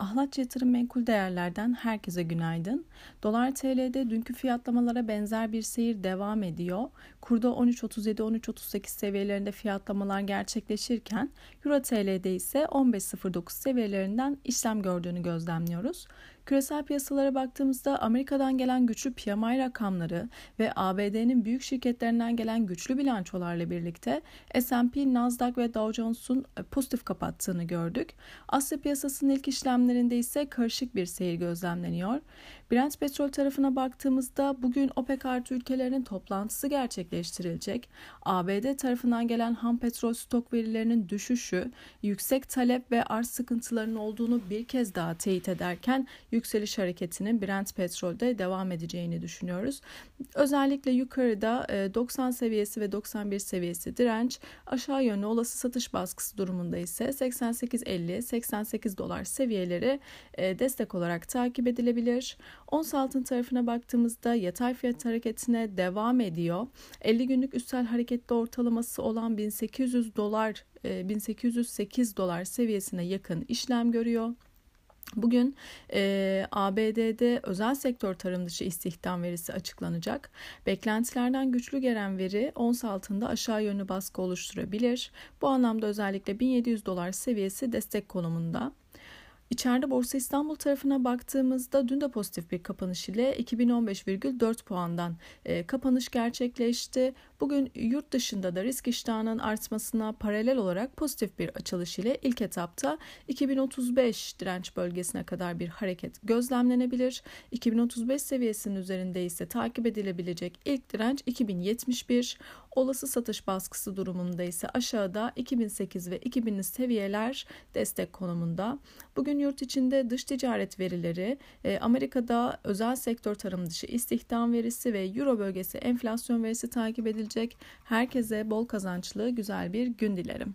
Ahlat Yatırım Menkul Değerler'den herkese günaydın. Dolar TL'de dünkü fiyatlamalara benzer bir seyir devam ediyor. Kurda 13.37-13.38 seviyelerinde fiyatlamalar gerçekleşirken Euro TL'de ise 15.09 seviyelerinden işlem gördüğünü gözlemliyoruz. Küresel piyasalara baktığımızda Amerika'dan gelen güçlü PMI rakamları ve ABD'nin büyük şirketlerinden gelen güçlü bilançolarla birlikte S&P, Nasdaq ve Dow Jones'un pozitif kapattığını gördük. Asya piyasasının ilk işlemlerinde ise karışık bir seyir gözlemleniyor. Brent petrol tarafına baktığımızda bugün OPEC artı ülkelerinin toplantısı gerçekleştirilecek. ABD tarafından gelen ham petrol stok verilerinin düşüşü, yüksek talep ve arz sıkıntılarının olduğunu bir kez daha teyit ederken yükseliş hareketinin Brent petrolde devam edeceğini düşünüyoruz. Özellikle yukarıda 90 seviyesi ve 91 seviyesi direnç, aşağı yönlü olası satış baskısı durumunda ise 88.50-88 dolar seviyeleri destek olarak takip edilebilir. Ons altın tarafına baktığımızda yatay fiyat hareketine devam ediyor. 50 günlük üstel hareketli ortalaması olan 1800 dolar 1808 dolar seviyesine yakın işlem görüyor. Bugün e, ABD'de özel sektör tarım dışı istihdam verisi açıklanacak. Beklentilerden güçlü gelen veri ons altında aşağı yönlü baskı oluşturabilir. Bu anlamda özellikle 1700 dolar seviyesi destek konumunda. İçeride Borsa İstanbul tarafına baktığımızda dün de pozitif bir kapanış ile 2015,4 puandan e, kapanış gerçekleşti. Bugün yurt dışında da risk iştahının artmasına paralel olarak pozitif bir açılış ile ilk etapta 2035 direnç bölgesine kadar bir hareket gözlemlenebilir. 2035 seviyesinin üzerinde ise takip edilebilecek ilk direnç 2071. Olası satış baskısı durumunda ise aşağıda 2008 ve 2000'li seviyeler destek konumunda. Bugün yurt içinde dış ticaret verileri, e, Amerika'da özel sektör tarım dışı istihdam verisi ve Euro bölgesi enflasyon verisi takip edilecek. Herkese bol kazançlı güzel bir gün dilerim.